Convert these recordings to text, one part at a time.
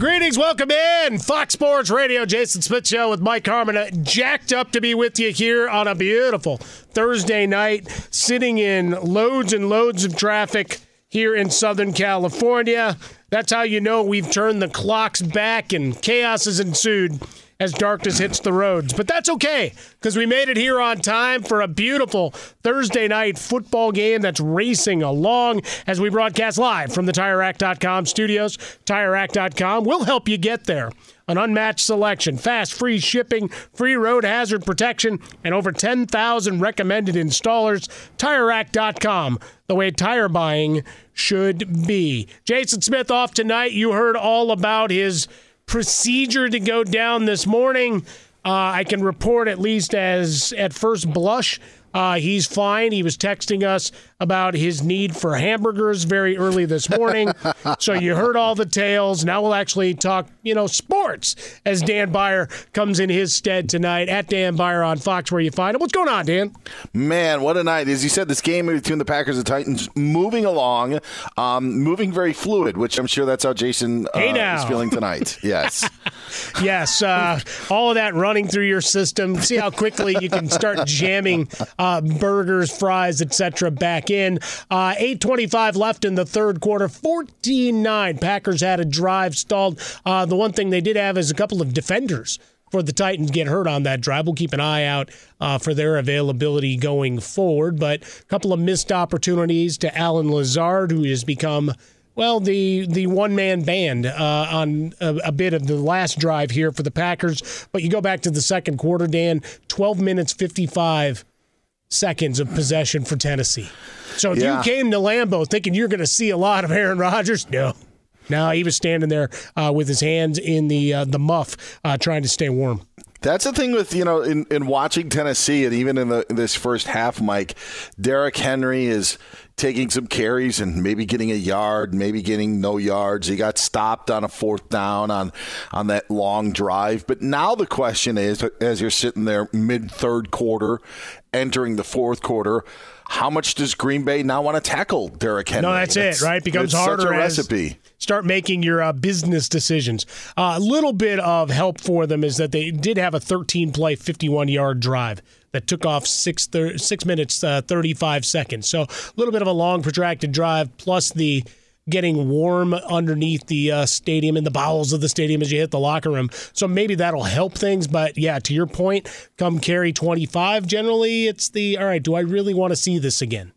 Greetings, welcome in Fox Sports Radio, Jason Smith Show with Mike Harmon. Uh, jacked up to be with you here on a beautiful Thursday night, sitting in loads and loads of traffic here in Southern California. That's how you know we've turned the clocks back and chaos has ensued as darkness hits the roads. But that's okay because we made it here on time for a beautiful Thursday night football game that's racing along as we broadcast live from the TireRack.com studios. TireRack.com will help you get there. An unmatched selection, fast, free shipping, free road hazard protection, and over 10,000 recommended installers. TireRack.com, the way tire buying should be. Jason Smith off tonight. You heard all about his procedure to go down this morning. Uh, I can report at least as at first blush, uh, he's fine. He was texting us about his need for hamburgers very early this morning. so you heard all the tales. Now we'll actually talk, you know, sports as Dan Beyer comes in his stead tonight at Dan Beyer on Fox, where you find him. What's going on, Dan? Man, what a night! As you said, this game between the Packers and Titans moving along, um, moving very fluid, which I'm sure that's how Jason uh, hey is feeling tonight. Yes, yes, uh, all of that running through your system. See how quickly you can start jamming uh, burgers, fries, etc. back in. Uh, 8.25 left in the third quarter, 14 9. Packers had a drive stalled. Uh, the one thing they did have is a couple of defenders for the Titans get hurt on that drive. We'll keep an eye out uh, for their availability going forward. But a couple of missed opportunities to Allen Lazard, who has become well, the the one man band uh, on a, a, bit of the last drive here for the Packers. But you go back to the second quarter, Dan, 12 minutes 55 seconds of possession for Tennessee. So if yeah. you came to Lambeau thinking you're going to see a lot of Aaron Rodgers, no. No, he was standing there uh, with his hands in the uh, the muff, uh, trying to stay warm. That's the thing with you know in, in watching Tennessee and even in, the, in this first half, Mike, Derrick Henry is taking some carries and maybe getting a yard, maybe getting no yards. He got stopped on a fourth down on on that long drive. But now the question is, as you're sitting there mid third quarter, entering the fourth quarter how much does Green Bay now want to tackle Derrick Henry? No, that's, that's it, right? It becomes harder as recipe. start making your uh, business decisions. Uh, a little bit of help for them is that they did have a 13 play, 51 yard drive that took off six, thir- six minutes, uh, 35 seconds. So a little bit of a long, protracted drive, plus the getting warm underneath the uh, stadium in the bowels of the stadium as you hit the locker room. So maybe that'll help things. But yeah, to your point, come carry 25, generally it's the all right, do I really want to see this again?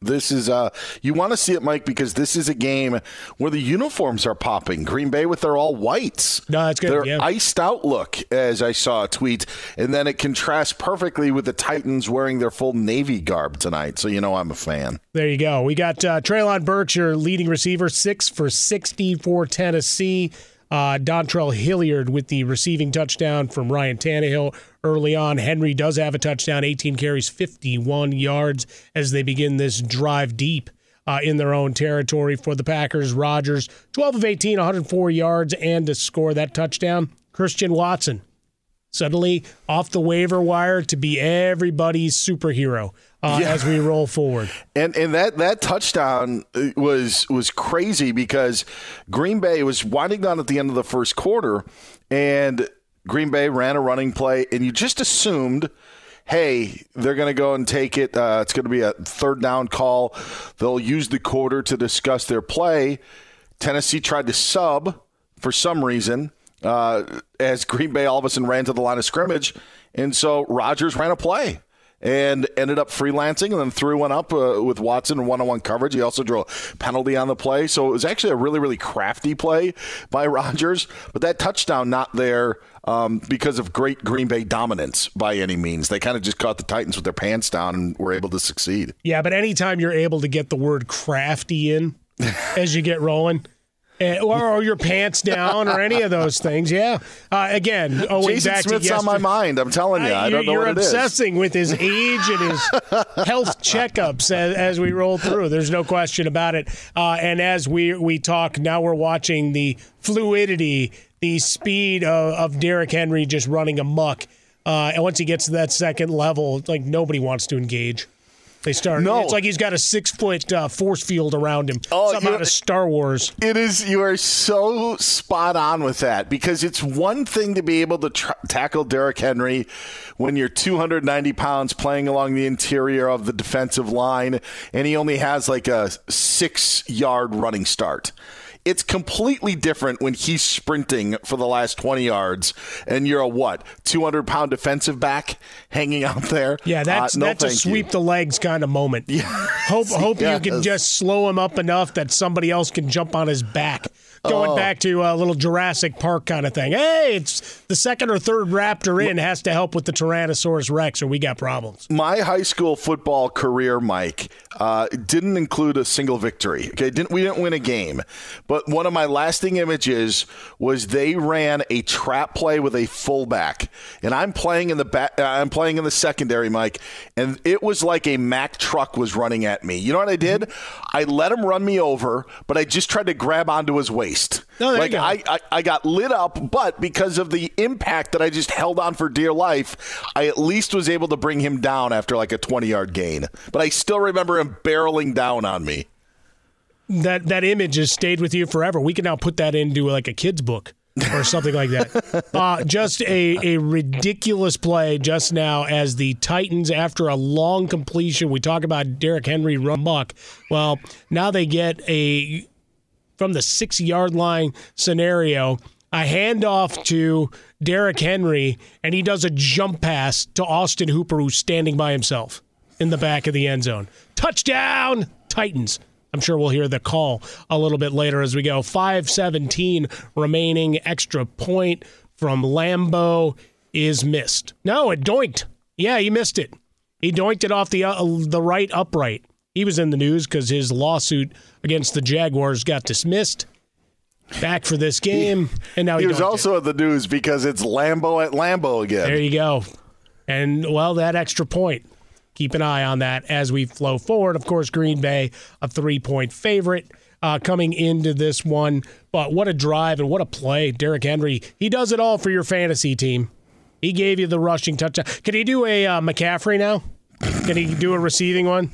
This is uh you want to see it, Mike, because this is a game where the uniforms are popping. Green Bay with their all whites. No, that's good. Their yeah. iced out look, as I saw a tweet, and then it contrasts perfectly with the Titans wearing their full navy garb tonight. So you know I'm a fan. There you go. We got uh, Treylon Burks, your leading receiver, six for sixty for Tennessee. Uh, Dontrell Hilliard with the receiving touchdown from Ryan Tannehill early on. Henry does have a touchdown, 18 carries, 51 yards as they begin this drive deep. Uh, in their own territory for the Packers. Rodgers, 12 of 18, 104 yards, and to score that touchdown. Christian Watson, suddenly off the waiver wire to be everybody's superhero uh, yeah. as we roll forward. And and that that touchdown uh, was was crazy because Green Bay was winding down at the end of the first quarter, and Green Bay ran a running play, and you just assumed. Hey, they're going to go and take it. Uh, it's going to be a third down call. They'll use the quarter to discuss their play. Tennessee tried to sub for some reason uh, as Green Bay all of a sudden ran to the line of scrimmage. And so Rodgers ran a play and ended up freelancing and then threw one up uh, with Watson in one-on-one coverage. He also drew a penalty on the play, so it was actually a really, really crafty play by Rodgers. But that touchdown not there um, because of great Green Bay dominance by any means. They kind of just caught the Titans with their pants down and were able to succeed. Yeah, but anytime you're able to get the word crafty in as you get rolling – uh, or, or, your pants down, or any of those things. Yeah. Uh, again, oh, Jason back Smith's to on my mind. I'm telling you, I don't know what it is. you're obsessing with his age and his health checkups as, as, we roll through. There's no question about it. Uh, and as we we talk, now we're watching the fluidity, the speed of, of Derrick Henry just running amok. Uh, and once he gets to that second level, like nobody wants to engage. They start. No. It's like he's got a six foot uh, force field around him. Oh, Something out of Star Wars. It is. You are so spot on with that because it's one thing to be able to tr- tackle Derrick Henry when you're 290 pounds playing along the interior of the defensive line and he only has like a six yard running start. It's completely different when he's sprinting for the last 20 yards and you're a what, 200 pound defensive back hanging out there. Yeah, that's uh, no that's a sweep you. the legs kind of moment. Yeah. Hope hope yes. you can just slow him up enough that somebody else can jump on his back. Going oh. back to a little Jurassic Park kind of thing. Hey, it's the second or third raptor in has to help with the Tyrannosaurus Rex, or we got problems. My high school football career, Mike, uh, didn't include a single victory. Okay, didn't we didn't win a game, but one of my lasting images was they ran a trap play with a fullback, and I'm playing in the back. Uh, I'm playing in the secondary, Mike, and it was like a Mack truck was running at me. You know what I did? I let him run me over, but I just tried to grab onto his waist. No, like I, I, I got lit up, but because of the impact that I just held on for dear life, I at least was able to bring him down after like a 20 yard gain. But I still remember him barreling down on me. That that image has stayed with you forever. We can now put that into like a kid's book or something like that. Uh, just a, a ridiculous play just now as the Titans, after a long completion, we talk about Derrick Henry run muck. Well, now they get a from the six yard line scenario, a handoff to Derrick Henry, and he does a jump pass to Austin Hooper, who's standing by himself in the back of the end zone. Touchdown, Titans. I'm sure we'll hear the call a little bit later as we go. 517 remaining extra point from Lambo is missed. No, it doinked. Yeah, he missed it. He doinked it off the uh, the right upright. He was in the news because his lawsuit against the Jaguars got dismissed. Back for this game, and now he, He was also in the news because it's Lambo at Lambeau again. There you go. And well, that extra point. Keep an eye on that as we flow forward. Of course, Green Bay, a three point favorite uh, coming into this one. But what a drive and what a play. Derrick Henry, he does it all for your fantasy team. He gave you the rushing touchdown. Can he do a uh, McCaffrey now? Can he do a receiving one?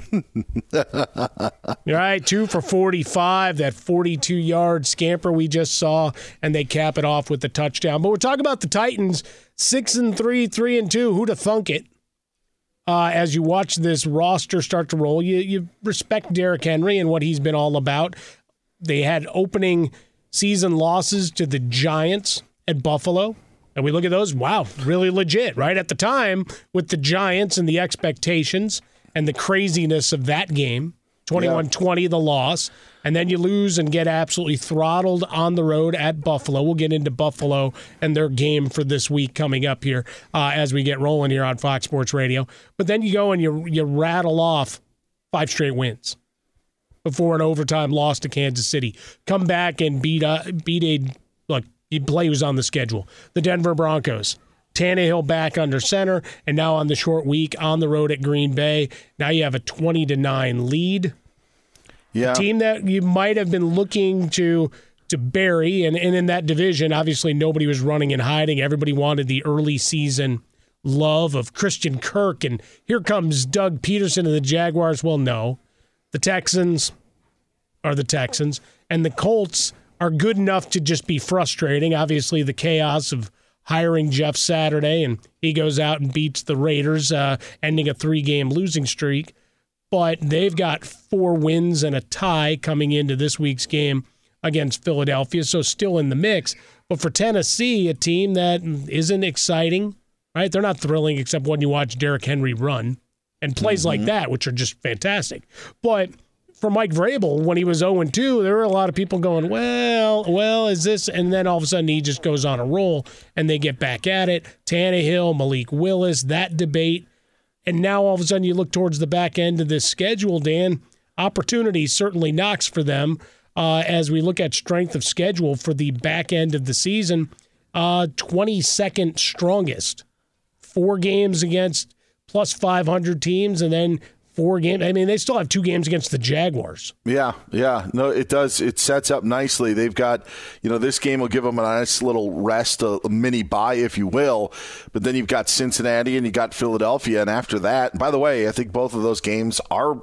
All right, two for 45, that 42 yard scamper we just saw, and they cap it off with the touchdown. But we're talking about the Titans, six and three, three and two. Who'd have thunk it? Uh, as you watch this roster start to roll, you, you respect Derrick Henry and what he's been all about. They had opening season losses to the Giants at Buffalo. And we look at those, wow, really legit, right? At the time, with the Giants and the expectations and the craziness of that game, 21 20, the loss. And then you lose and get absolutely throttled on the road at Buffalo. We'll get into Buffalo and their game for this week coming up here uh, as we get rolling here on Fox Sports Radio. But then you go and you, you rattle off five straight wins before an overtime loss to Kansas City. Come back and beat uh, beat a look. You play who's on the schedule. The Denver Broncos. Tannehill back under center, and now on the short week on the road at Green Bay. Now you have a twenty to nine lead. Yeah. Team that you might have been looking to to bury, and, and in that division, obviously nobody was running and hiding. Everybody wanted the early season love of Christian Kirk, and here comes Doug Pederson and the Jaguars. Well, no, the Texans are the Texans, and the Colts are good enough to just be frustrating. Obviously, the chaos of hiring Jeff Saturday, and he goes out and beats the Raiders, uh, ending a three game losing streak. But they've got four wins and a tie coming into this week's game against Philadelphia, so still in the mix. But for Tennessee, a team that isn't exciting, right? They're not thrilling except when you watch Derrick Henry run and plays like that, which are just fantastic. But for Mike Vrabel, when he was 0 2, there were a lot of people going, well, well, is this? And then all of a sudden he just goes on a roll and they get back at it. Tannehill, Malik Willis, that debate. And now all of a sudden you look towards the back end of this schedule, Dan. Opportunity certainly knocks for them uh, as we look at strength of schedule for the back end of the season. Uh, 22nd strongest. Four games against plus 500 teams, and then four games. I mean, they still have two games against the Jaguars. Yeah, yeah. No, it does. It sets up nicely. They've got, you know, this game will give them a nice little rest, a, a mini bye, if you will. But then you've got Cincinnati and you got Philadelphia. And after that, by the way, I think both of those games are.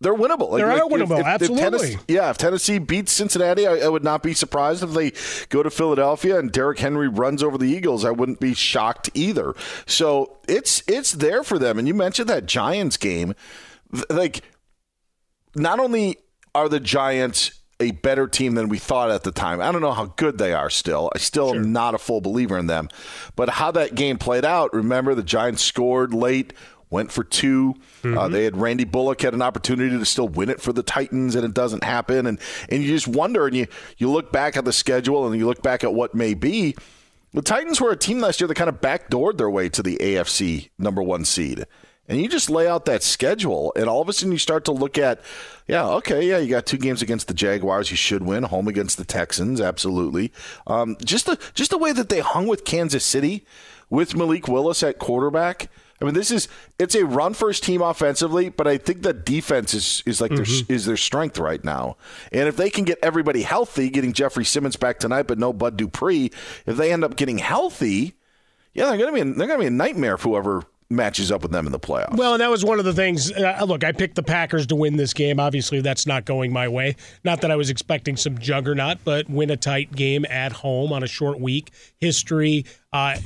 They're winnable. Like, They're like, winnable, absolutely. Tennessee, yeah, if Tennessee beats Cincinnati, I, I would not be surprised if they go to Philadelphia and Derrick Henry runs over the Eagles. I wouldn't be shocked either. So it's it's there for them. And you mentioned that Giants game, like not only are the Giants a better team than we thought at the time. I don't know how good they are still. I still am not a full believer in them. But how that game played out, remember the Giants scored late, went for 2 Uh, they had Randy Bullock had an opportunity to still win it for the Titans, and it doesn't happen. And and you just wonder, and you you look back at the schedule, and you look back at what may be. The Titans were a team last year that kind of backdoored their way to the AFC number one seed. And you just lay out that schedule, and all of a sudden you start to look at, yeah, okay, yeah, you got two games against the Jaguars, you should win. Home against the Texans, absolutely. Um, just the just the way that they hung with Kansas City, with Malik Willis at quarterback. I mean, this is it's a run first team offensively, but I think that defense is is like their is their strength right now. And if they can get everybody healthy, getting Jeffrey Simmons back tonight, but no Bud Dupree, if they end up getting healthy, yeah, they're gonna be they're gonna be a nightmare for whoever matches up with them in the playoffs. Well, and that was one of the things. Uh, look, I picked the Packers to win this game. Obviously, that's not going my way. Not that I was expecting some juggernaut, but win a tight game at home on a short week. History uh,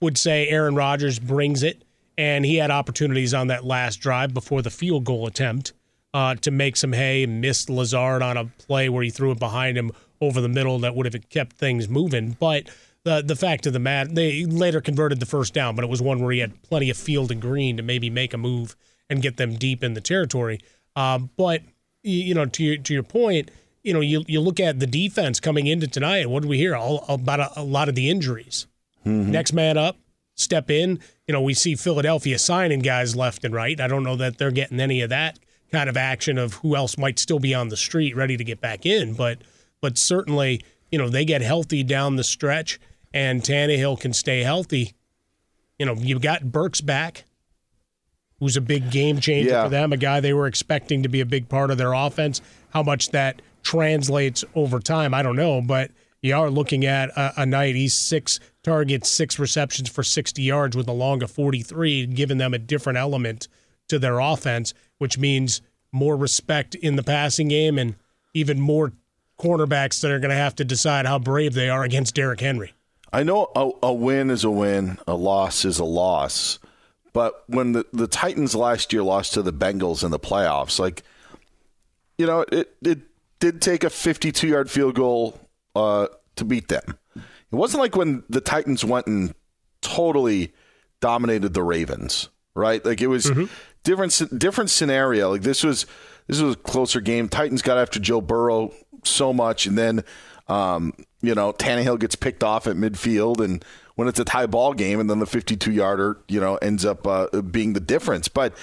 would say Aaron Rodgers brings it, and he had opportunities on that last drive before the field goal attempt uh, to make some hay. And missed Lazard on a play where he threw it behind him over the middle that would have kept things moving, but the the fact of the matter, they later converted the first down, but it was one where he had plenty of field and green to maybe make a move and get them deep in the territory. Um, but you know, to your to your point, you know, you you look at the defense coming into tonight. And what did we hear? All about a, a lot of the injuries. Mm-hmm. Next man up, step in. You know, we see Philadelphia signing guys left and right. I don't know that they're getting any of that kind of action of who else might still be on the street ready to get back in, but but certainly, you know, they get healthy down the stretch and Tannehill can stay healthy. You know, you've got Burks back, who's a big game changer yeah. for them, a guy they were expecting to be a big part of their offense. How much that translates over time, I don't know, but you are looking at a, a night. He's six targets, six receptions for 60 yards with a long of 43, giving them a different element to their offense, which means more respect in the passing game and even more cornerbacks that are going to have to decide how brave they are against Derrick Henry. I know a, a, win is a win, a loss is a loss. But when the, the Titans last year lost to the Bengals in the playoffs, like, you know, it, it did take a 52 yard field goal uh, to beat them. It wasn't like when the Titans went and totally dominated the Ravens, right? Like it was mm-hmm. different different scenario. Like this was this was a closer game. Titans got after Joe Burrow so much, and then um, you know Tannehill gets picked off at midfield, and when it's a tie ball game, and then the 52 yarder, you know, ends up uh, being the difference. But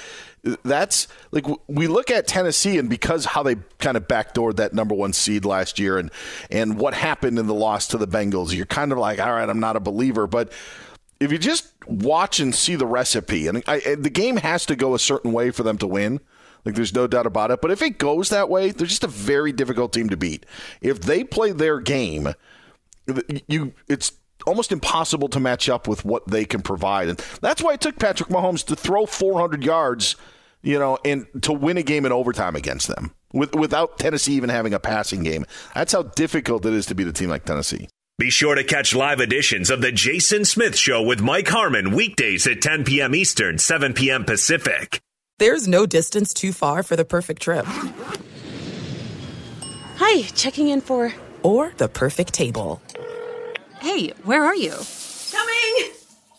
that's like we look at Tennessee, and because how they kind of backdoored that number one seed last year, and and what happened in the loss to the Bengals, you're kind of like, all right, I'm not a believer, but if you just watch and see the recipe, and I, the game has to go a certain way for them to win. Like there's no doubt about it. But if it goes that way, they're just a very difficult team to beat. If they play their game, you it's almost impossible to match up with what they can provide. And that's why it took Patrick Mahomes to throw 400 yards, you know, and to win a game in overtime against them with, without Tennessee even having a passing game. That's how difficult it is to beat a team like Tennessee. Be sure to catch live editions of The Jason Smith Show with Mike Harmon weekdays at 10 p.m. Eastern, 7 p.m. Pacific. There's no distance too far for the perfect trip. Hi, checking in for. Or the perfect table. Hey, where are you? Coming!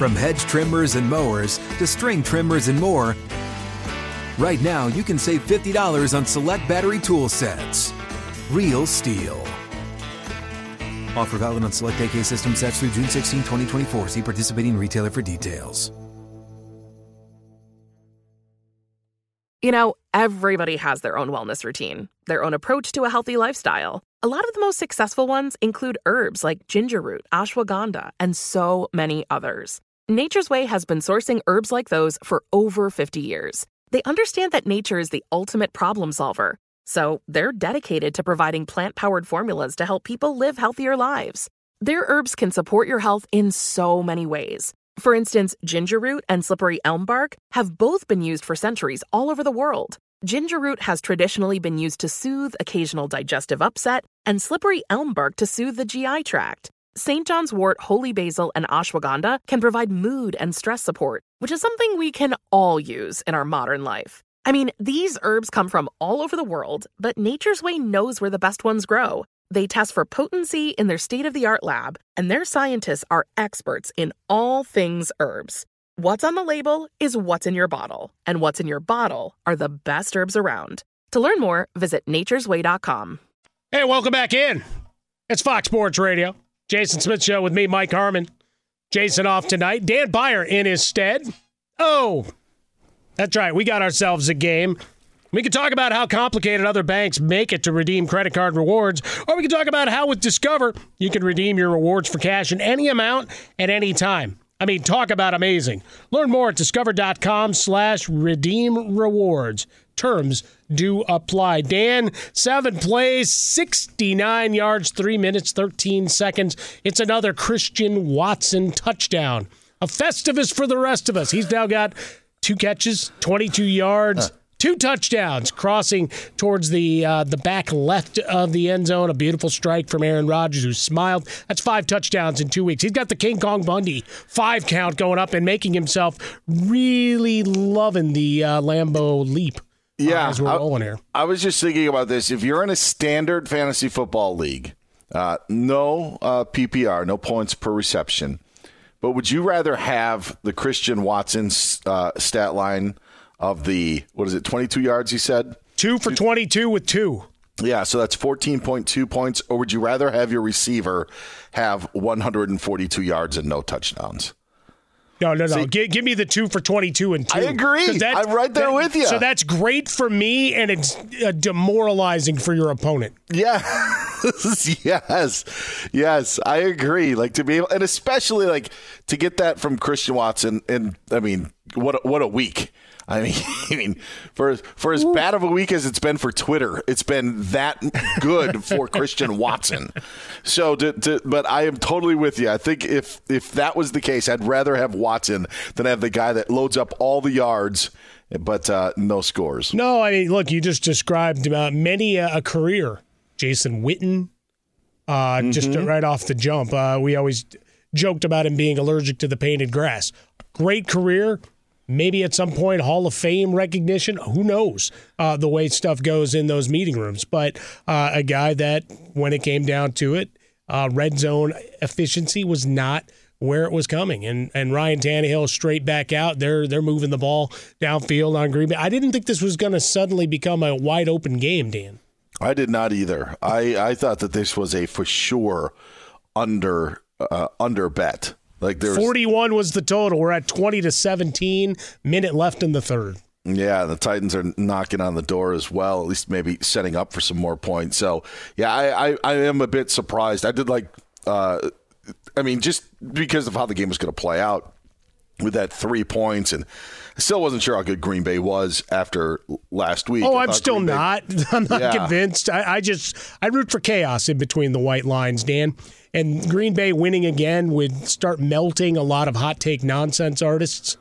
From hedge trimmers and mowers to string trimmers and more, right now you can save $50 on select battery tool sets. Real STIHL. Offer valid on select AK system sets through June 16, 2024. See participating retailer for details. You know, everybody has their own wellness routine, their own approach to a healthy lifestyle. A lot of the most successful ones include herbs like ginger root, ashwagandha, and so many others. Nature's Way has been sourcing herbs like those for over 50 years. They understand that nature is the ultimate problem solver. So they're dedicated to providing plant powered formulas to help people live healthier lives. Their herbs can support your health in so many ways. For instance, ginger root and slippery elm bark have both been used for centuries all over the world. Ginger root has traditionally been used to soothe occasional digestive upset, and slippery elm bark to soothe the GI tract. St. John's wort, holy basil, and ashwagandha can provide mood and stress support, which is something we can all use in our modern life. I mean, these herbs come from all over the world, but Nature's Way knows where the best ones grow. They test for potency in their state of the art lab, and their scientists are experts in all things herbs. What's on the label is what's in your bottle, and what's in your bottle are the best herbs around. To learn more, visit nature'sway.com. Hey, welcome back in. It's Fox Sports Radio. Jason Smith Show with me, Mike Harmon. Jason off tonight. Dan Beyer in his stead. Oh, that's right. We got ourselves a game. We could talk about how complicated other banks make it to redeem credit card rewards, or we could talk about how with Discover you can redeem your rewards for cash in any amount at any time. I mean, talk about amazing. Learn more at discover.com slash redeem rewards. Terms do apply. Dan, seven plays, 69 yards, three minutes, 13 seconds. It's another Christian Watson touchdown. A festivus for the rest of us. He's now got two catches, 22 yards. Two touchdowns crossing towards the uh, the back left of the end zone. A beautiful strike from Aaron Rodgers, who smiled. That's five touchdowns in two weeks. He's got the King Kong Bundy five count going up and making himself really loving the uh, Lambeau leap. Uh, Yeah, as we're I, rolling here. I was just thinking about this. If you're in a standard fantasy football league, uh, no uh, PPR, no points per reception, but would you rather have the Christian Watson uh, stat line of the what is it, 22 yards? He said two for 22 with two. Yeah, so that's 14.2 points. Or would you rather have your receiver have 142 yards and no touchdowns? No, no, no. See- Gi- give me the two for 22 and two. I agree. I'm right there that- with you. So that's great for me, and it's uh, demoralizing for your opponent. Yeah. yes. Yes, I agree. Like to be able and especially like to get that from Christian Watson and I mean, what a, what a week. I mean, I mean, for for as bad of a week as it's been for Twitter, it's been that good for Christian Watson. So, to, to, but I am totally with you. I think if if that was the case, I'd rather have Watson than have the guy that loads up all the yards, but uh, no scores. No, I mean, look, you just described uh, many a, a career. Jason Witten, uh, just Mm-hmm. right off the jump. Uh, we always joked about him being allergic to the painted grass. Great career. Maybe at some point Hall of Fame recognition. Who knows uh, the way stuff goes in those meeting rooms? But uh, a guy that, when it came down to it, uh, red zone efficiency was not where it was coming. And and Ryan Tannehill straight back out. They're they're moving the ball downfield on Green Bay. I didn't think this was going to suddenly become a wide open game, Dan. I did not either. I, I thought that this was a for sure under uh, under bet. Like there's 41 was the total. We're at 20 to 17. Minute left in the third. yeah, the Titans are knocking on the door as well. At least maybe setting up for some more points. So yeah, I I, I am a bit surprised. I did like, uh, I mean, just because of how the game was going to play out with that three points, and I still wasn't sure how good Green Bay was after last week. Oh, I'm still Green Bay- not. I'm not Yeah. convinced. I, I just I root for chaos in between the white lines, Dan. And Green Bay winning again would start melting a lot of hot take nonsense artists,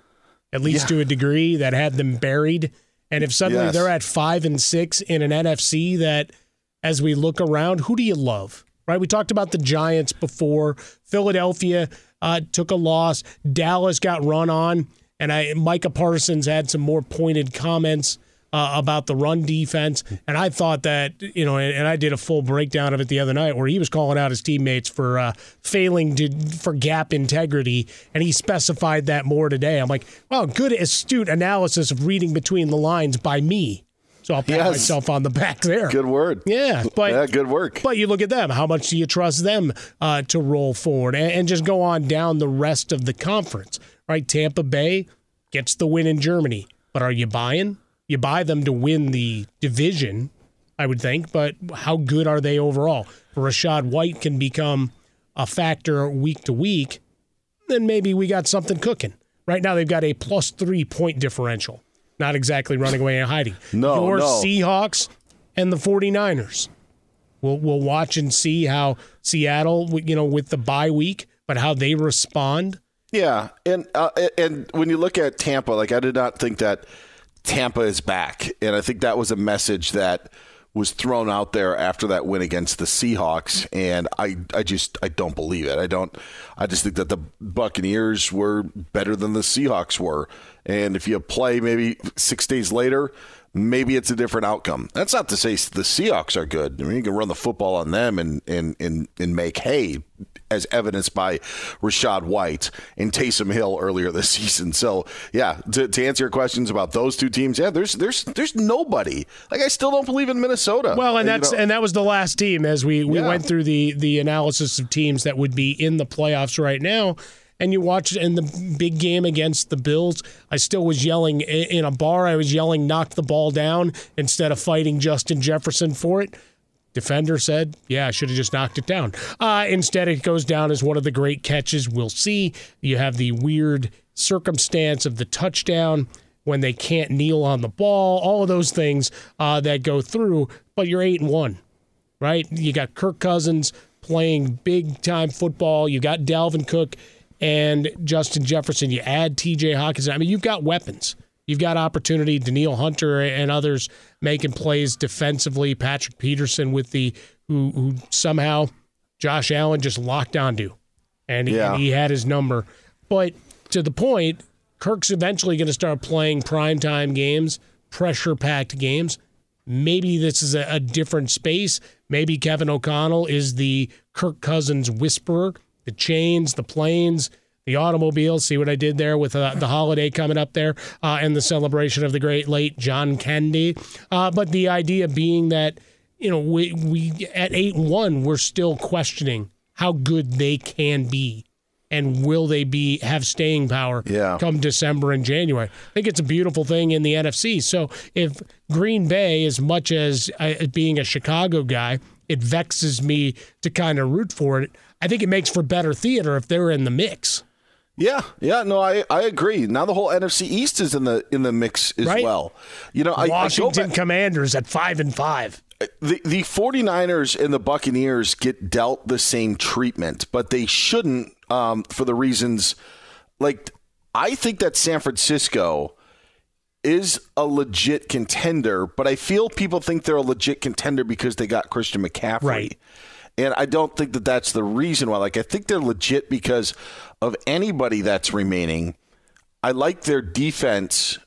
at least Yeah. to a degree that had them buried. And if suddenly Yes. they're at five and six in an NFC that, as we look around, who do you love? Right? We talked about the Giants before. Philadelphia uh, took a loss. Dallas got run on, and I Micah Parsons had some more pointed comments uh, about the run defense. And I thought that, you know, and, and, I did a full breakdown of it the other night where he was calling out his teammates for uh, failing to for gap integrity. And he specified that more today. I'm like, well, good, astute analysis of reading between the lines by me. So I'll pat yes. myself on the back there. Good word. Yeah, but yeah, good work. But you look at them. How much do you trust them uh, to roll forward and, and just go on down the rest of the conference? Right, Tampa Bay gets the win in Germany, but are you buying? You buy them to win the division, I would think, but how good are they overall? Rachaad White can become a factor week to week, then maybe we got something cooking. Right now, they've got a plus three point differential. Not exactly running away and hiding. No, Your no. Seahawks and the 49ers. We'll, we'll watch and see how Seattle, you know, with the bye week, but how they respond. Yeah, and uh, and when you look at Tampa, like I did not think that – Tampa is back. And I think that was a message that was thrown out there after that win against the Seahawks and I I just I don't believe it. I don't I just think that the Buccaneers were better than the Seahawks were. And if you play maybe 6 days later, maybe it's a different outcome. That's not to say the Seahawks are good. I mean, you can run the football on them and and and, and make hay, as evidenced by Rachaad White and Taysom Hill earlier this season. So yeah, to, to answer your questions about those two teams, yeah, there's there's there's nobody. Like I still don't believe in Minnesota. Well, and that's you know, and that was the last team as we we yeah. went through the the analysis of teams that would be in the playoffs right now and you watch in the big game against the Bills, I still was yelling in a bar. I was yelling, knock the ball down instead of fighting Justin Jefferson for it. Defender said, Yeah, I should have just knocked it down. Uh, instead, it goes down as one of the great catches we'll see. You have the weird circumstance of the touchdown when they can't kneel on the ball, all of those things uh, that go through, but you're 8 and 1, right? You got Kirk Cousins playing big time football. You got Dalvin Cook and Justin Jefferson. You add TJ Hockenson. I mean, you've got weapons. You've got opportunity. Danielle Hunter and others making plays defensively. Patrick Peterson with the who, who somehow Josh Allen just locked onto, and he, yeah. and he had his number. But to the point, Kirk's eventually going to start playing primetime games, pressure packed games. Maybe this is a, a different space. Maybe Kevin O'Connell is the Kirk Cousins whisperer the chains, the planes, the automobiles. See what I did there with uh, the holiday coming up there uh, and the celebration of the great late John Candy. Uh, but the idea being that you know we we at eight one we're still questioning how good they can be and will they be have staying power yeah. come December and January? I think it's a beautiful thing in the NFC. So if Green Bay, as much as uh, being a Chicago guy, it vexes me to kind of root for it. I think it makes for better theater if they're in the mix. Yeah, yeah, no, I, I agree. Now the whole NFC East is in the in the mix as right? well. You know, Washington I, I Commanders at five and five. The the 49ers and the Buccaneers get dealt the same treatment, but they shouldn't um, for the reasons like I think that San Francisco is a legit contender, but I feel people think they're a legit contender because they got Christian McCaffrey. Right. And I don't think that that's the reason why. Like, I think they're legit because of anybody that's remaining. I like their defense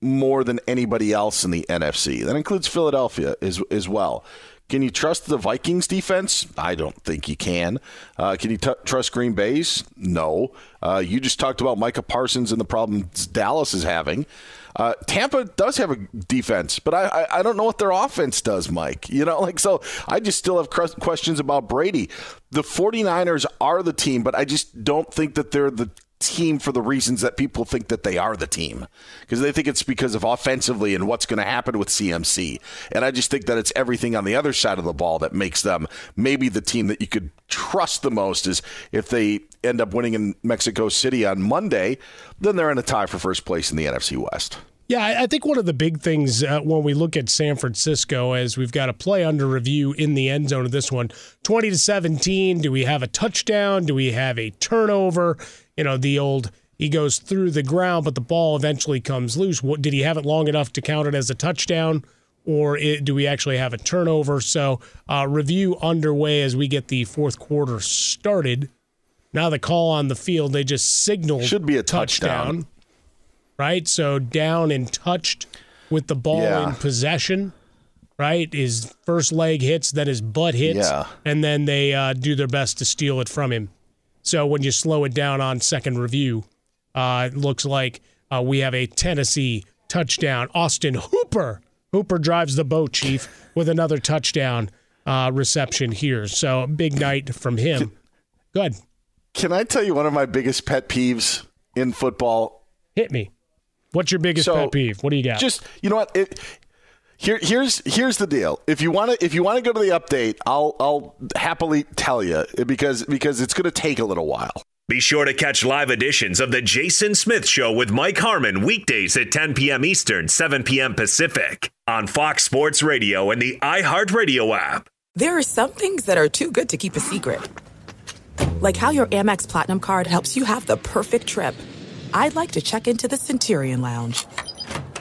more than anybody else in the NFC. That includes Philadelphia as, as well. Can you trust the Vikings defense? I don't think you can. Uh, can you t- trust Green Bay's? No. Uh, you just talked about Micah Parsons and the problems Dallas is having. Uh, Tampa does have a defense, but I, I, I don't know what their offense does, Mike. You know, like so I just still have questions about Brady. The 49ers are the team, but I just don't think that they're the team for the reasons that people think that they are the team because they think it's because of offensively and what's going to happen with CMC. And I just think that it's everything on the other side of the ball that makes them maybe the team that you could trust the most is if they end up winning in Mexico City on Monday, then they're in a tie for first place in the NFC West. Yeah, I think one of the big things uh, when we look at San Francisco is we've got a play under review in the end zone of this one. 20 to 17, do we have a touchdown? Do we have a turnover? You know, the old he goes through the ground but the ball eventually comes loose. What did he have it long enough to count it as a touchdown? Or it, do we actually have a turnover? So, uh, review underway as we get the fourth quarter started. Now the call on the field, they just signaled should be a touchdown. touchdown right? So down and touched with the ball Yeah. in possession. Right, his first leg hits, then his butt hits, Yeah. and then they uh, do their best to steal it from him. So when you slow it down on second review, uh, it looks like uh, we have a Tennessee touchdown. Austin Hooper, Hooper drives the boat, Chief, with another touchdown uh, reception here. So big night from him. Good. Can I tell you one of my biggest pet peeves in football? Hit me. What's your biggest So, pet peeve? What do you got? Just you know what? It, here, here's here's the deal. If you want to, if you want to go to the update, I'll I'll happily tell you because because it's going to take a little while. Be sure to catch live editions of The Jason Smith Show with Mike Harmon weekdays at 10 p.m. Eastern, 7 p.m. Pacific on Fox Sports Radio and the iHeartRadio app. There are some things that are too good to keep a secret. Like how your Amex Platinum card helps you have the perfect trip. I'd like to check into the Centurion Lounge.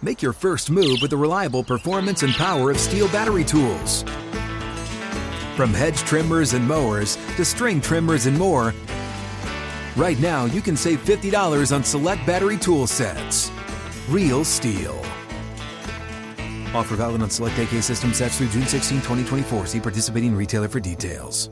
Make your first move with the reliable performance and power of STIHL battery tools. From hedge trimmers and mowers to string trimmers and more, right now you can save $50 on select battery tool sets. Real STIHL. Offer valid on select AK system sets through June 16, 2024. See participating retailer for details.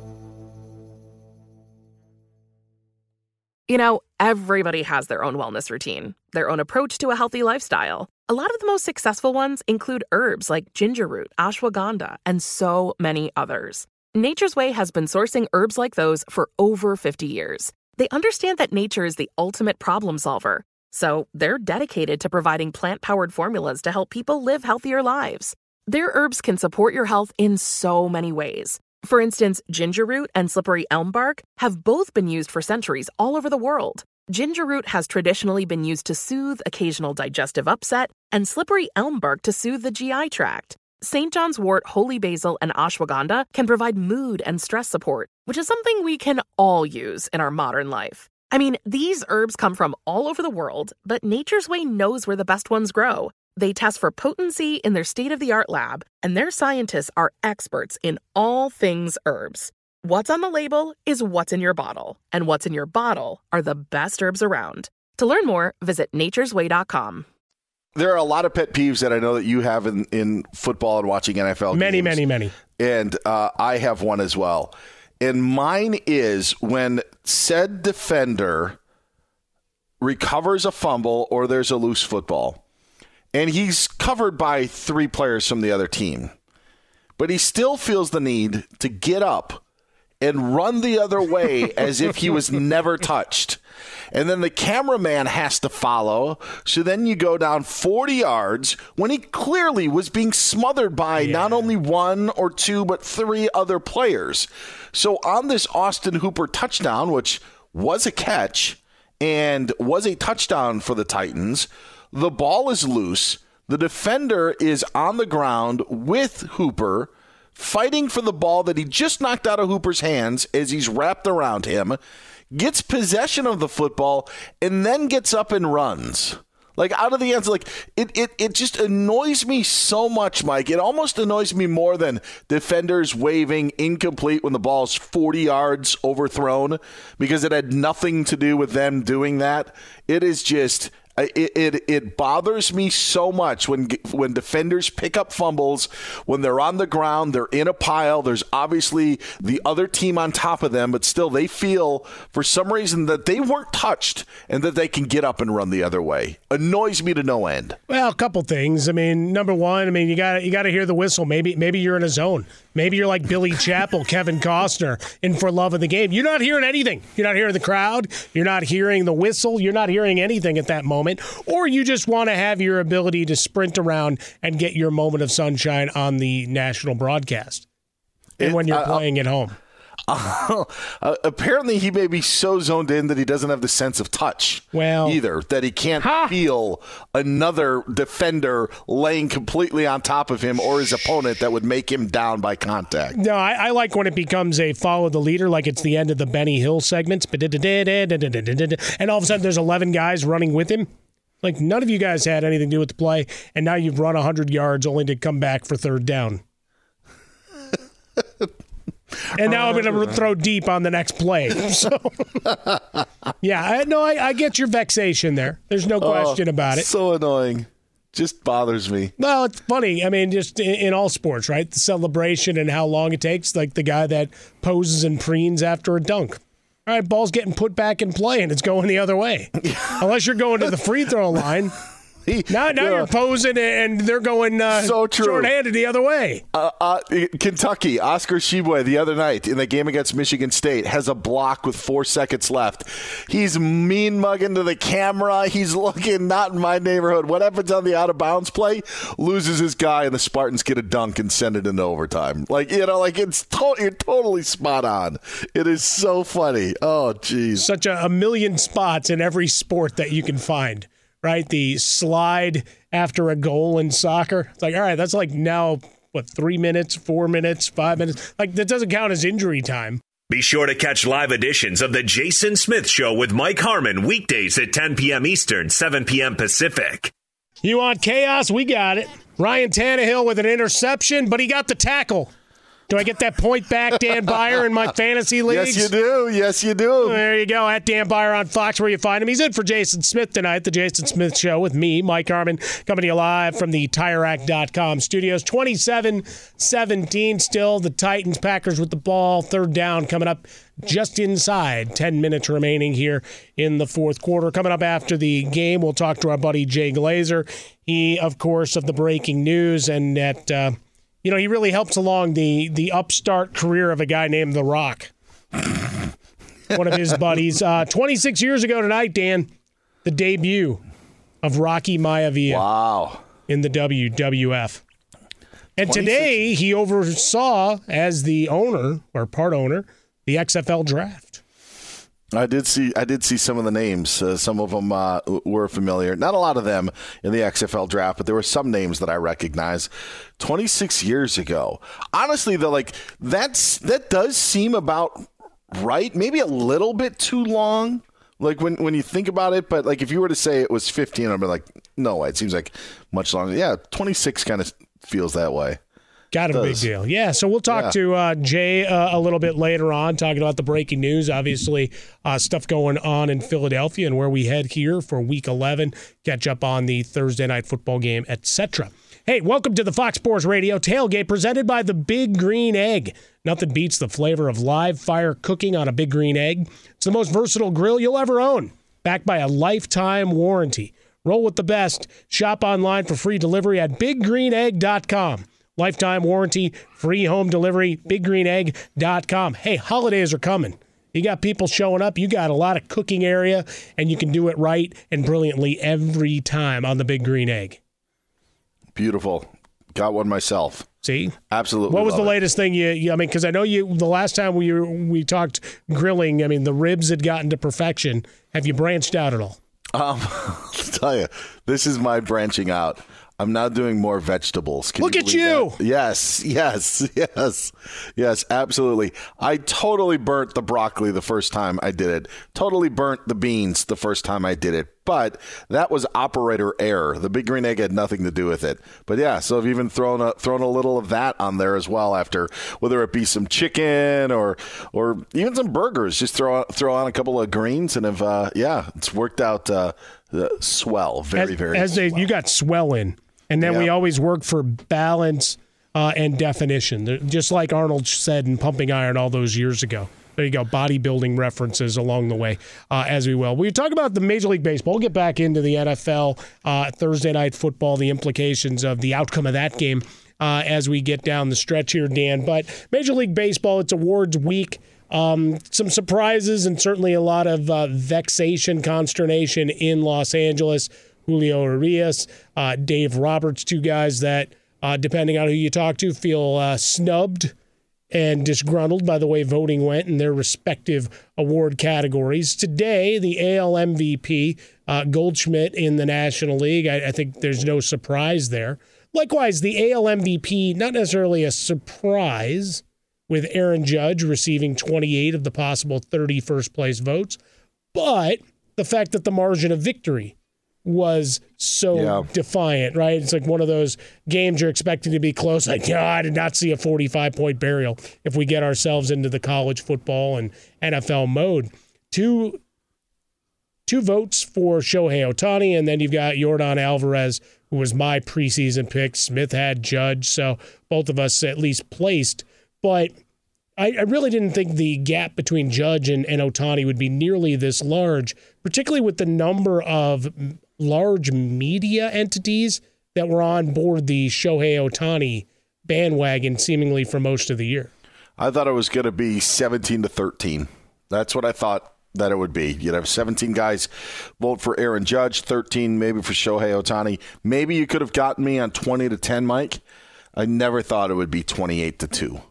You know, everybody has their own wellness routine, their own approach to a healthy lifestyle. A lot of the most successful ones include herbs like ginger root, ashwagandha, and so many others. Nature's Way has been sourcing herbs like those for over 50 years. They understand that nature is the ultimate problem solver. So they're dedicated to providing plant powered formulas to help people live healthier lives. Their herbs can support your health in so many ways. For instance, ginger root and slippery elm bark have both been used for centuries all over the world. Ginger root has traditionally been used to soothe occasional digestive upset, and slippery elm bark to soothe the GI tract. St. John's wort, holy basil, and ashwagandha can provide mood and stress support, which is something we can all use in our modern life. I mean, these herbs come from all over the world, but Nature's Way knows where the best ones grow. They test for potency in their state of the art lab, and their scientists are experts in all things herbs. What's on the label is what's in your bottle, and what's in your bottle are the best herbs around. To learn more, visit nature'sway.com. There are a lot of pet peeves that I know that you have in, in football and watching NFL. Many, games. many, many. And uh, I have one as well. And mine is when said defender recovers a fumble or there's a loose football and he's covered by three players from the other team. But he still feels the need to get up and run the other way as if he was never touched. And then the cameraman has to follow. So then you go down 40 yards when he clearly was being smothered by yeah. not only one or two, but three other players. So on this Austin Hooper touchdown, which was a catch and was a touchdown for the Titans, the ball is loose. The defender is on the ground with Hooper, fighting for the ball that he just knocked out of Hooper's hands as he's wrapped around him, gets possession of the football, and then gets up and runs. Like out of the end, like it, it, it just annoys me so much, Mike. It almost annoys me more than defenders waving incomplete when the ball's 40 yards overthrown because it had nothing to do with them doing that. It is just it, it, it bothers me so much when when defenders pick up fumbles when they're on the ground they're in a pile there's obviously the other team on top of them but still they feel for some reason that they weren't touched and that they can get up and run the other way. Annoys me to no end. Well a couple things. I mean number one i mean you got you got to hear the whistle. Maybe maybe you're in a zone Maybe you're like Billy Chapel, Kevin Costner in For Love of the Game. You're not hearing anything. You're not hearing the crowd. You're not hearing the whistle. You're not hearing anything at that moment. Or you just want to have your ability to sprint around and get your moment of sunshine on the national broadcast. And it, when you're playing at home. Uh, apparently, he may be so zoned in that he doesn't have the sense of touch. Well, either that he can't ha! feel another defender laying completely on top of him or his opponent that would make him down by contact. No, I, I like when it becomes a follow the leader, like it's the end of the Benny Hill segments, and all of a sudden there's 11 guys running with him. Like none of you guys had anything to do with the play, and now you've run 100 yards only to come back for third down. And now oh, I'm going to throw deep on the next play. So, yeah, I, no, I, I, get your vexation there. There's no oh, question oh, about it. So annoying. Just bothers me. Well, it's funny. I mean, just in, in, all sports, right? The celebration and how long it takes. Like the guy that poses and preens after a dunk. All right, ball's getting put back in play and it's going the other way. Unless you're going to the free throw line. Now, now yeah. you're posing and they're going uh, so true. shorthanded the other way. Uh, uh, Kentucky, Oscar Tshiebwe the other night in the game against Michigan State has a block with four seconds left. He's mean mugging to the camera. He's looking not in my neighborhood. What happens on the out of bounds play? Loses his guy, and the Spartans get a dunk and send it into overtime. Like you know, like it's to- you're totally spot on. It is so funny. Oh, geez, such a, a million spots in every sport that you can find right? The slide after a goal in soccer. It's like, all right, that's like now, what, three minutes, four minutes, five minutes? Like, that doesn't count as injury time. Be sure to catch live editions of The Jason Smith Show with Mike Harmon weekdays at 10 p.m. Eastern, 7 p.m. Pacific. You want chaos? We got it. Ryan Tannehill with an interception, but he got the tackle. Do I get that point back, Dan Beyer, in my fantasy leagues? Yes, you do. Yes, you do. There you go. At Dan Beyer on Fox, where you find him. He's in for Jason Smith tonight, the Jason Smith Show with me, Mike Harmon, coming to you live from the TireRack.com studios. 27 17 still. The Titans, Packers with the ball. Third down coming up just inside 10 minutes remaining here in the fourth quarter. Coming up after the game, we'll talk to our buddy Jay Glazer. He, of course, of the breaking news and at. Uh, you know, he really helps along the the upstart career of a guy named The Rock. One of his buddies. Uh, 26 years ago tonight, Dan, the debut of Rocky Maivia. Wow. In the WWF. And 26. today he oversaw, as the owner or part owner, the XFL draft. I did see I did see some of the names. Uh, some of them uh, were familiar. Not a lot of them in the XFL draft, but there were some names that I recognize. 26 years ago. Honestly, though, like that's that does seem about right. Maybe a little bit too long. Like when when you think about it, but like if you were to say it was 15, I'd be like, no way. It seems like much longer. Yeah, 26 kind of feels that way. Got a big deal. Yeah. So we'll talk Yeah. to uh, Jay uh, a little bit later on, talking about the breaking news. Obviously, uh, stuff going on in Philadelphia and where we head here for Week 11. Catch up on the Thursday night football game, etc. Hey, welcome to the Fox Sports Radio tailgate presented by the Big Green Egg. Nothing beats the flavor of live fire cooking on a Big Green Egg. It's the most versatile grill you'll ever own, backed by a lifetime warranty. Roll with the best. Shop online for free delivery at biggreenegg.com. Lifetime warranty, free home delivery, biggreenegg.com. Hey, holidays are coming. You got people showing up. You got a lot of cooking area, and you can do it right and brilliantly every time on the Big Green Egg. Beautiful. Got one myself. See? Absolutely. What was the it. latest thing you, you I mean, because I know you, the last time we, we talked grilling, I mean, the ribs had gotten to perfection. Have you branched out at all? Um, I'll tell you, this is my branching out. I'm now doing more vegetables. Can Look at you! that? Yes, yes, yes, yes, absolutely. I totally burnt the broccoli the first time I did it. Totally burnt the beans the first time I did it. But that was operator error. The big green egg had nothing to do with it. But yeah, so I've even thrown a thrown a little of that on there as well. After whether it be some chicken or or even some burgers, just throw throw on a couple of greens and have uh, yeah, it's worked out uh, uh, swell. Very as, very as they, you got swell in, and then we always work for balance uh, and definition, just like Arnold said in Pumping Iron all those years ago. There you go, bodybuilding references along the way uh, as we will. We talk about the Major League Baseball. We'll get back into the NFL uh, Thursday night football, the implications of the outcome of that game uh, as we get down the stretch here, Dan. But Major League Baseball, it's awards week. Um, some surprises and certainly a lot of uh, vexation, consternation in Los Angeles. Julio Urias, uh, Dave Roberts, two guys that, uh, depending on who you talk to, feel uh, snubbed and disgruntled by the way voting went in their respective award categories. Today, the AL MVP, uh, Goldschmidt in the National League, I, I think there's no surprise there. Likewise, the AL MVP, not necessarily a surprise, with Aaron Judge receiving 28 of the possible 30 first place votes, but the fact that the margin of victory was so Yeah. defiant, right? It's like one of those games you're expecting to be close. Like, yeah, I did not see a 45 point burial if we get ourselves into the college football and NFL mode. Two two votes for Shohei Ohtani, and then you've got Yordan Alvarez, who was my preseason pick. Smith had Judge, so both of us at least placed. But I, I really didn't think the gap between Judge and, and Ohtani would be nearly this large, particularly with the number of large media entities that were on board the Shohei Ohtani bandwagon seemingly for most of the year. I thought it was going to be 17 to 13. That's what I thought that it would be. You'd have 17 guys vote for Aaron Judge, 13 maybe for Shohei Ohtani. Maybe you could have gotten me on 20 to 10, Mike. I never thought it would be 28 to 2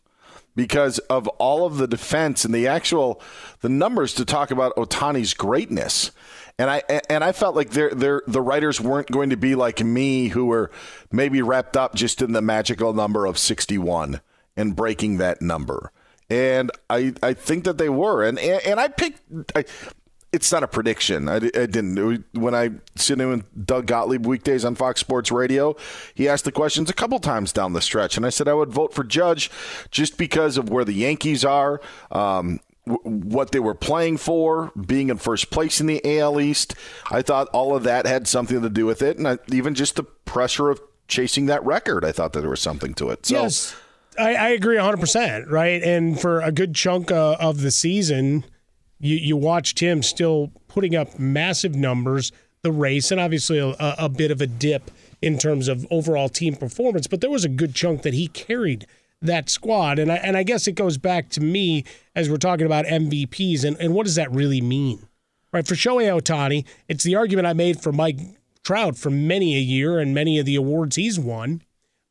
because of all of the defense and the actual the numbers to talk about Ohtani's greatness. And I and I felt like they're, they're, the writers weren't going to be like me, who were maybe wrapped up just in the magical number of 61 and breaking that number. And I I think that they were. And and, and I picked. I, it's not a prediction. I, I didn't. When I sit in with Doug Gottlieb weekdays on Fox Sports Radio, he asked the questions a couple times down the stretch, and I said I would vote for Judge just because of where the Yankees are, um, what they were playing for, being in first place in the AL East. I thought all of that had something to do with it, and I, even just the pressure of chasing that record. I thought that there was something to it. So, yes, I, I agree 100%, right? And for a good chunk uh, of the season, you, you watched him still putting up massive numbers, the race, and obviously a, a bit of a dip in terms of overall team performance, but there was a good chunk that he carried that squad. And I, and I guess it goes back to me as we're talking about MVPs and, and what does that really mean? Right. For Shohei Ohtani, it's the argument I made for Mike Trout for many a year and many of the awards he's won.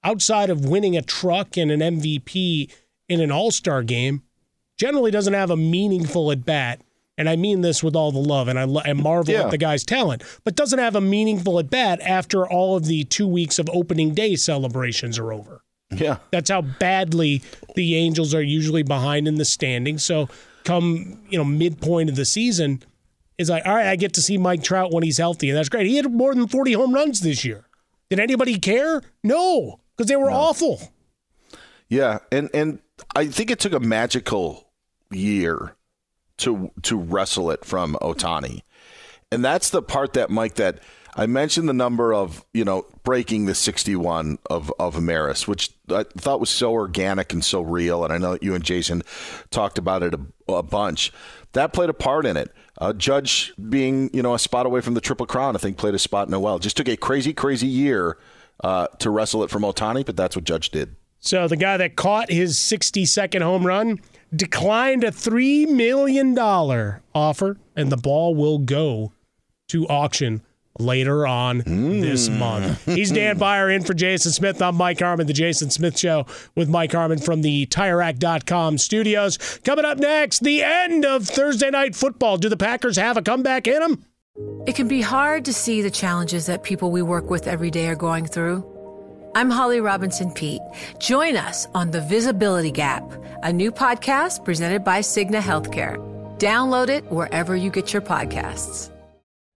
Outside of winning a truck and an MVP in an all star game, generally doesn't have a meaningful at bat. And I mean this with all the love, and I, lo- I marvel Yeah. at the guy's talent, but doesn't have a meaningful at bat after all of the two weeks of opening day celebrations are over. Yeah. That's how badly the Angels are usually behind in the standings. So come, you know, midpoint of the season, is like, all right, I get to see Mike Trout when he's healthy, and that's great. He had more than 40 home runs this year. Did anybody care? No, because they were no. awful. Yeah, and and I think it took a magical year to to wrestle it from Ohtani. And that's the part that Mike that I mentioned the number of, you know, breaking the 61 of, of a Maris, which I thought was so organic and so real. And I know that you and Jason talked about it a, a bunch. That played a part in it. Uh, Judge being, you know, a spot away from the Triple Crown, I think played a spot in well. Just took a crazy, crazy year uh, to wrestle it from Ohtani, but that's what Judge did. So the guy that caught his 60 second home run declined a $3 million offer, and the ball will go to auction later on mm. this month. He's Dan Beyer in for Jason Smith. I'm Mike Harmon, The Jason Smith Show with Mike Harmon from the TireRack.com studios. Coming up next, the end of Thursday Night Football. Do the Packers have a comeback in them? It can be hard to see the challenges that people we work with every day are going through. I'm Holly Robinson Peete. Join us on The Visibility Gap, a new podcast presented by Cigna Healthcare. Download it wherever you get your podcasts.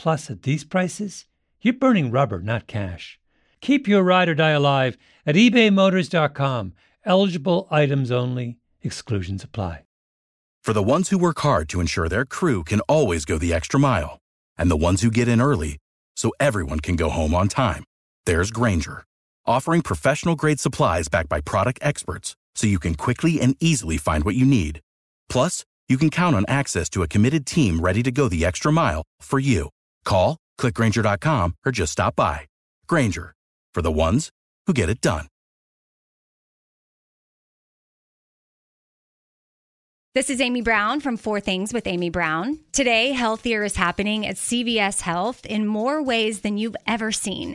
Plus, at these prices, you're burning rubber, not cash. Keep your ride or die alive at ebaymotors.com. Eligible items only, exclusions apply. For the ones who work hard to ensure their crew can always go the extra mile, and the ones who get in early so everyone can go home on time, there's Grainger, offering professional grade supplies backed by product experts so you can quickly and easily find what you need. Plus, you can count on access to a committed team ready to go the extra mile for you. Call, clickgrainger.com, or just stop by. Grainger, for the ones who get it done. This is Amy Brown from Four Things with Amy Brown. Today, healthier is happening at CVS Health in more ways than you've ever seen.